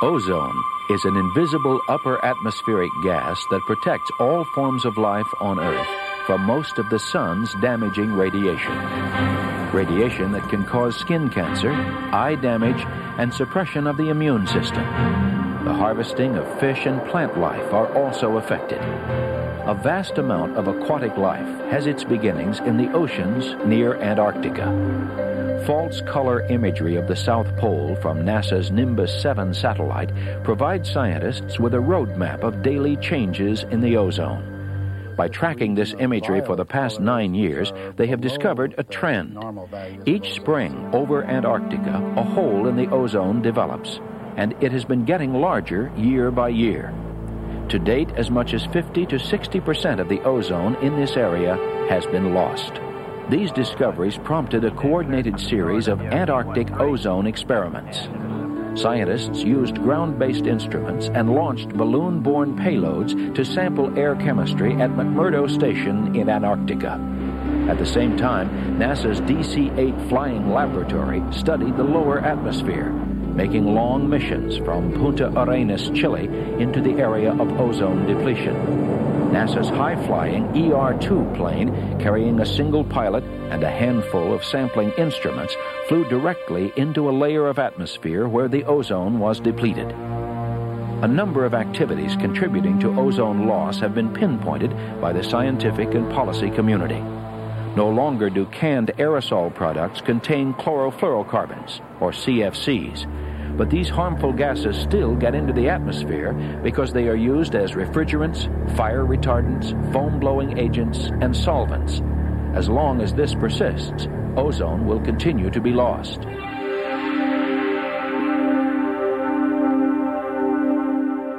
Ozone is an invisible upper atmospheric gas that protects all forms of life on Earth from most of the sun's damaging radiation. Radiation that can cause skin cancer, eye damage, and suppression of the immune system. The harvesting of fish and plant life are also affected. A vast amount of aquatic life has its beginnings in the oceans near Antarctica. False color imagery of the South Pole from NASA's Nimbus 7 satellite provides scientists with a roadmap of daily changes in the ozone. By tracking this imagery for the past nine years, they have discovered a trend. Each spring over Antarctica, a hole in the ozone develops, and it has been getting larger year by year. To date, as much as 50 to 60 percent of the ozone in this area has been lost. These discoveries prompted a coordinated series of Antarctic ozone experiments. Scientists used ground based instruments and launched balloon borne payloads to sample air chemistry at McMurdo Station in Antarctica. At the same time, NASA's DC 8 flying laboratory studied the lower atmosphere making long missions from Punta Arenas, Chile, into the area of ozone depletion. NASA's high-flying ER-2 plane, carrying a single pilot and a handful of sampling instruments, flew directly into a layer of atmosphere where the ozone was depleted. A number of activities contributing to ozone loss have been pinpointed by the scientific and policy community. No longer do canned aerosol products contain chlorofluorocarbons, or CFCs, but these harmful gases still get into the atmosphere because they are used as refrigerants, fire retardants, foam blowing agents, and solvents. As long as this persists, ozone will continue to be lost.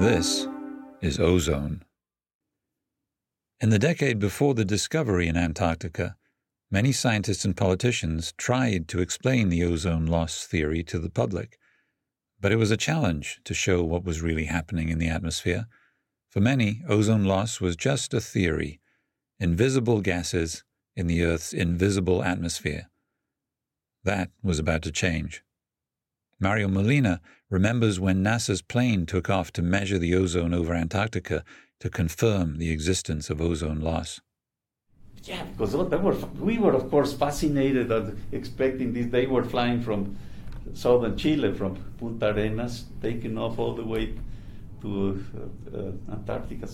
This is ozone. In the decade before the discovery in Antarctica, many scientists and politicians tried to explain the ozone loss theory to the public. But it was a challenge to show what was really happening in the atmosphere. For many, ozone loss was just a theory, invisible gases in the Earth's invisible atmosphere. That was about to change. Mario Molina remembers when NASA's plane took off to measure the ozone over Antarctica to confirm the existence of ozone loss. Yeah, because were, we were, of course, fascinated at expecting this. They were flying from southern Chile from Punta Arenas, taking off all the way to uh, uh, Antarctica.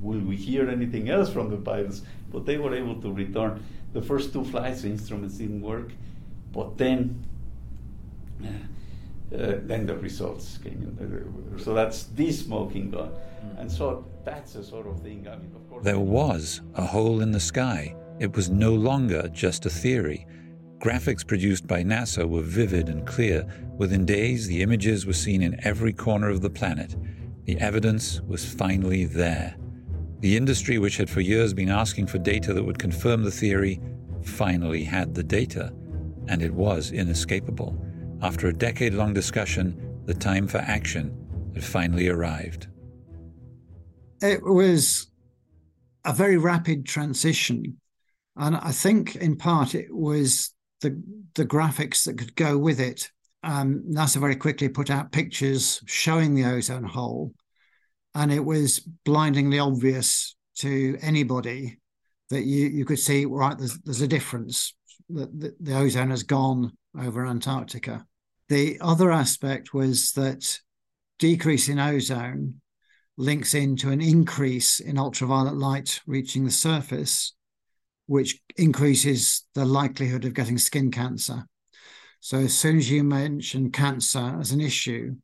will we hear anything else from the pilots? But they were able to return. The first two flights, the instruments didn't work, but then. Uh, uh then the results came in. So that's de-smoking gone. And so that's a sort of thing. I mean, of course. There was a hole in the sky. It was no longer just a theory. Graphics produced by NASA were vivid and clear. Within days, the images were seen in every corner of the planet. The evidence was finally there. The industry, which had for years been asking for data that would confirm the theory, finally had the data, and it was inescapable. After a decade long discussion, the time for action had finally arrived. It was a very rapid transition. And I think in part it was the the graphics that could go with it. Um, NASA very quickly put out pictures showing the ozone hole, and it was blindingly obvious to anybody that you you could see right there's there's a difference that the, the ozone has gone over Antarctica. The other aspect was that decrease in ozone links into an increase in ultraviolet light reaching the surface, which increases the likelihood of getting skin cancer. So as soon as you mention cancer as an issue,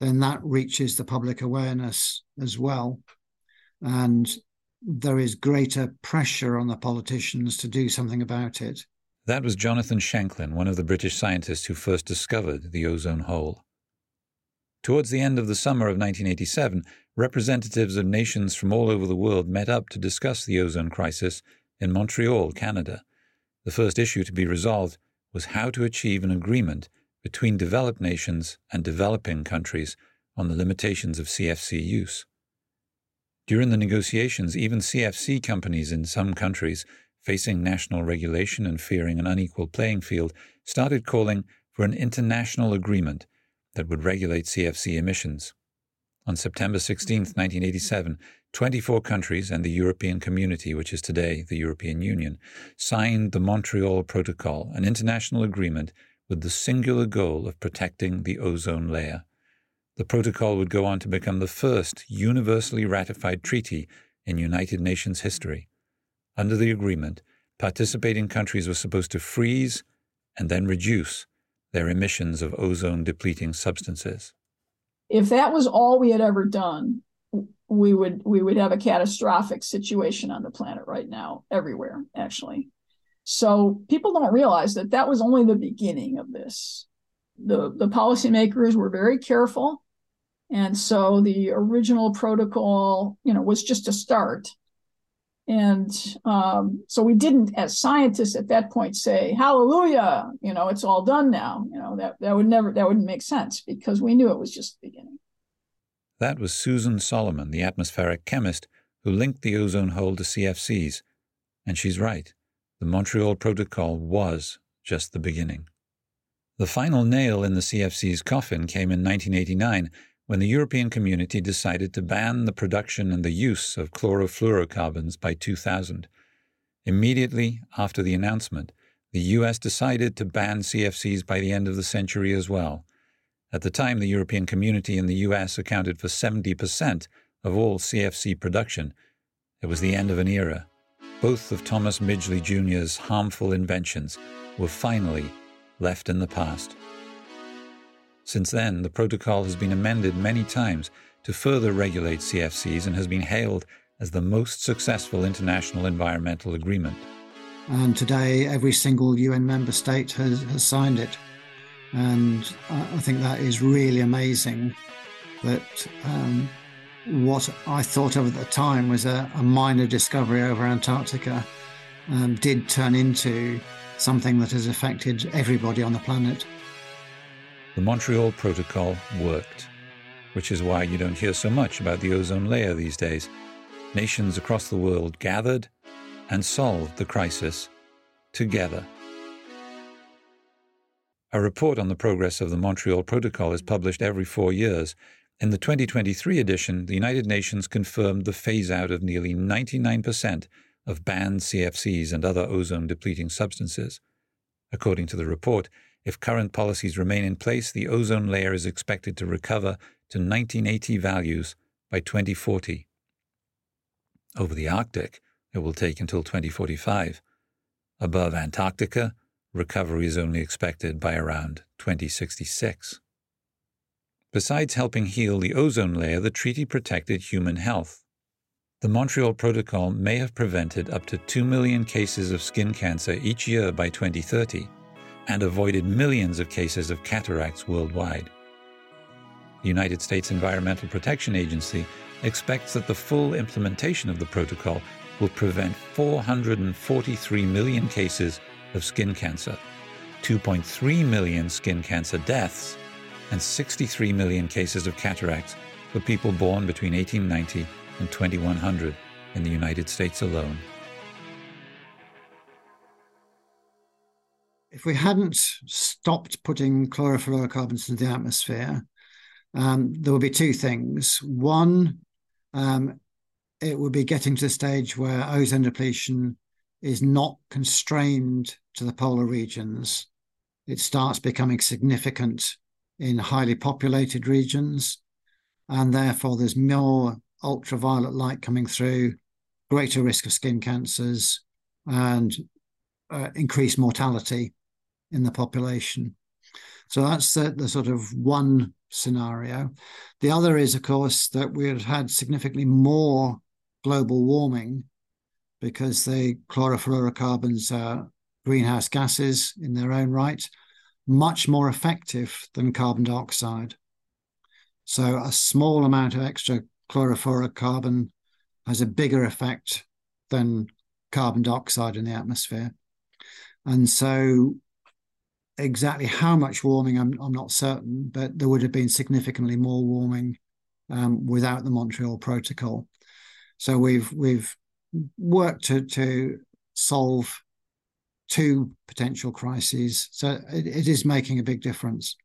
then that reaches the public awareness as well. And there is greater pressure on the politicians to do something about it. That was Jonathan Shanklin, one of the British scientists who first discovered the ozone hole. Towards the end of the summer of 1987, representatives of nations from all over the world met up to discuss the ozone crisis in Montreal, Canada. The first issue to be resolved was how to achieve an agreement between developed nations and developing countries on the limitations of CFC use. During the negotiations, even CFC companies in some countries, facing national regulation and fearing an unequal playing field, started calling for an international agreement that would regulate CFC emissions. On September 16, 1987, 24 countries and the European Community, which is today the European Union, signed the Montreal Protocol, an international agreement with the singular goal of protecting the ozone layer. The protocol would go on to become the first universally ratified treaty in United Nations history. Under the agreement, participating countries were supposed to freeze and then reduce their emissions of ozone depleting substances. If that was all we had ever done, we would we would have a catastrophic situation on the planet right now everywhere actually so people don't realize that that was only the beginning of this. The, the policymakers were very careful. And so the original protocol, you know, was just a start. And um, so we didn't, as scientists at that point, say, hallelujah, you know, it's all done now. You know, that, that would never, that wouldn't make sense because we knew it was just the beginning. That was Susan Solomon, the atmospheric chemist, who linked the ozone hole to CFCs. And she's right the Montreal Protocol was just the beginning. The final nail in the CFC's coffin came in 1989 when the European community decided to ban the production and the use of chlorofluorocarbons by 2000. Immediately after the announcement, the US decided to ban CFCs by the end of the century as well. At the time, the European community in the US accounted for 70% of all CFC production. It was the end of an era both of Thomas Midgley Jr.'s harmful inventions were finally left in the past. Since then, the protocol has been amended many times to further regulate CFCs and has been hailed as the most successful international environmental agreement. And today, every single UN member state has, has signed it. And I think that is really amazing that um, what I thought of at the time was a, a minor discovery over Antarctica um, did turn into something that has affected everybody on the planet. The Montreal Protocol worked, which is why you don't hear so much about the ozone layer these days. Nations across the world gathered and solved the crisis together. A report on the progress of the Montreal Protocol is published every four years in the 2023 edition, the United Nations confirmed the phase out of nearly 99% of banned CFCs and other ozone depleting substances. According to the report, if current policies remain in place, the ozone layer is expected to recover to 1980 values by 2040. Over the Arctic, it will take until 2045. Above Antarctica, recovery is only expected by around 2066. Besides helping heal the ozone layer, the treaty protected human health. The Montreal Protocol may have prevented up to 2 million cases of skin cancer each year by 2030 and avoided millions of cases of cataracts worldwide. The United States Environmental Protection Agency expects that the full implementation of the protocol will prevent 443 million cases of skin cancer, 2.3 million skin cancer deaths, and 63 million cases of cataracts for people born between 1890 and 2100 in the United States alone. If we hadn't stopped putting chlorofluorocarbons into the atmosphere, um, there would be two things. One, um, it would be getting to the stage where ozone depletion is not constrained to the polar regions. It starts becoming significant in highly populated regions, and therefore there's more ultraviolet light coming through, greater risk of skin cancers, and uh, increased mortality in the population. So that's the, the sort of one scenario. The other is, of course, that we've had significantly more global warming because the chlorofluorocarbons are greenhouse gases in their own right much more effective than carbon dioxide. So a small amount of extra chlorofluorocarbon has a bigger effect than carbon dioxide in the atmosphere. And so exactly how much warming, I'm, I'm not certain, but there would have been significantly more warming um, without the Montreal Protocol. So we've we've worked to to solve two potential crises. So it, it is making a big difference.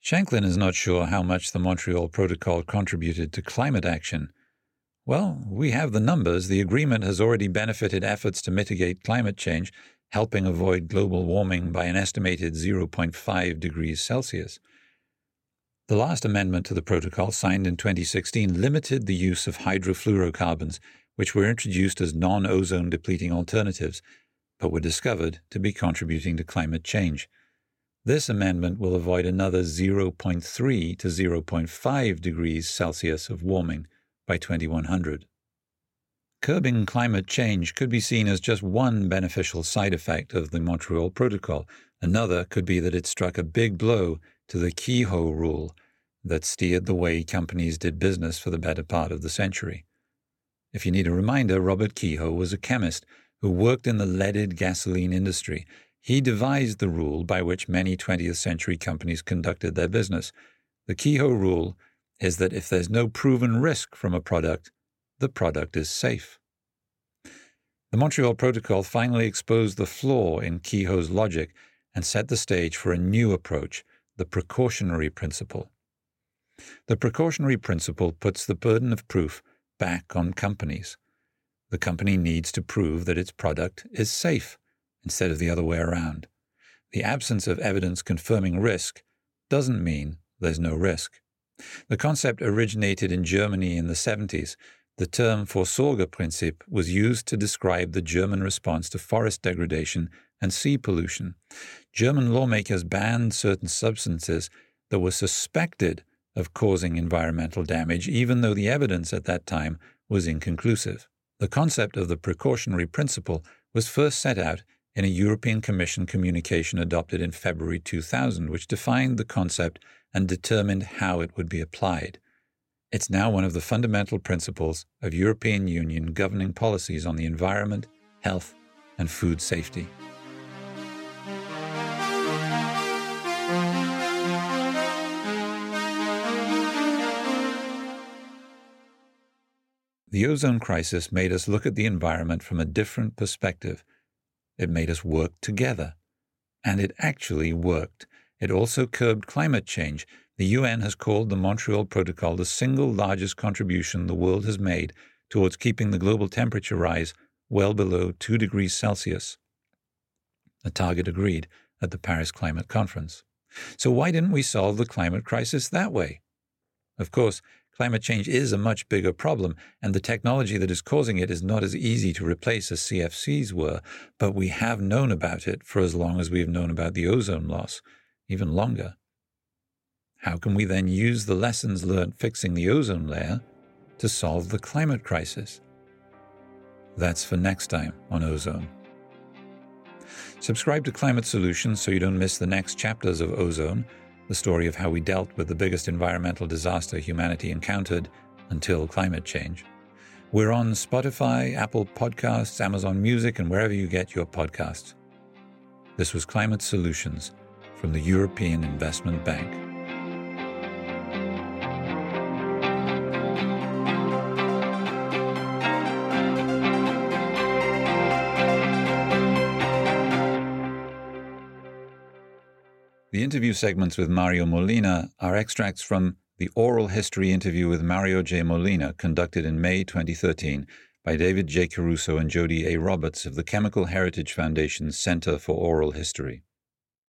Shanklin is not sure how much the Montreal Protocol contributed to climate action. Well, we have the numbers. The agreement has already benefited efforts to mitigate climate change, helping avoid global warming by an estimated 0.5 degrees Celsius. The last amendment to the protocol, signed in 2016, limited the use of hydrofluorocarbons, which were introduced as non ozone depleting alternatives, but were discovered to be contributing to climate change. This amendment will avoid another 0.3 to 0.5 degrees Celsius of warming by 2100. Curbing climate change could be seen as just one beneficial side effect of the Montreal Protocol. Another could be that it struck a big blow to the Kehoe rule that steered the way companies did business for the better part of the century. If you need a reminder, Robert Kehoe was a chemist who worked in the leaded gasoline industry he devised the rule by which many 20th century companies conducted their business. The Kehoe rule is that if there's no proven risk from a product, the product is safe. The Montreal Protocol finally exposed the flaw in Kehoe's logic and set the stage for a new approach, the precautionary principle. The precautionary principle puts the burden of proof back on companies. The company needs to prove that its product is safe instead of the other way around. The absence of evidence confirming risk doesn't mean there's no risk. The concept originated in Germany in the 70s. The term Vorsorgeprinzip was used to describe the German response to forest degradation and sea pollution. German lawmakers banned certain substances that were suspected of causing environmental damage, even though the evidence at that time was inconclusive. The concept of the precautionary principle was first set out in a European Commission communication adopted in February 2000, which defined the concept and determined how it would be applied. It's now one of the fundamental principles of European Union governing policies on the environment, health, and food safety. The ozone crisis made us look at the environment from a different perspective it made us work together. And it actually worked. It also curbed climate change. The UN has called the Montreal Protocol the single largest contribution the world has made towards keeping the global temperature rise well below 2 degrees Celsius, a target agreed at the Paris Climate Conference. So, why didn't we solve the climate crisis that way? Of course, Climate change is a much bigger problem, and the technology that is causing it is not as easy to replace as CFCs were, but we have known about it for as long as we have known about the ozone loss, even longer. How can we then use the lessons learned fixing the ozone layer to solve the climate crisis? That's for next time on Ozone. Subscribe to Climate Solutions so you don't miss the next chapters of Ozone the story of how we dealt with the biggest environmental disaster humanity encountered until climate change. We're on Spotify, Apple Podcasts, Amazon Music, and wherever you get your podcasts. This was Climate Solutions from the European Investment Bank. The interview segments with Mario Molina are extracts from the oral history interview with Mario J. Molina conducted in May 2013 by David J. Caruso and Jody A. Roberts of the Chemical Heritage Foundation's Center for Oral History.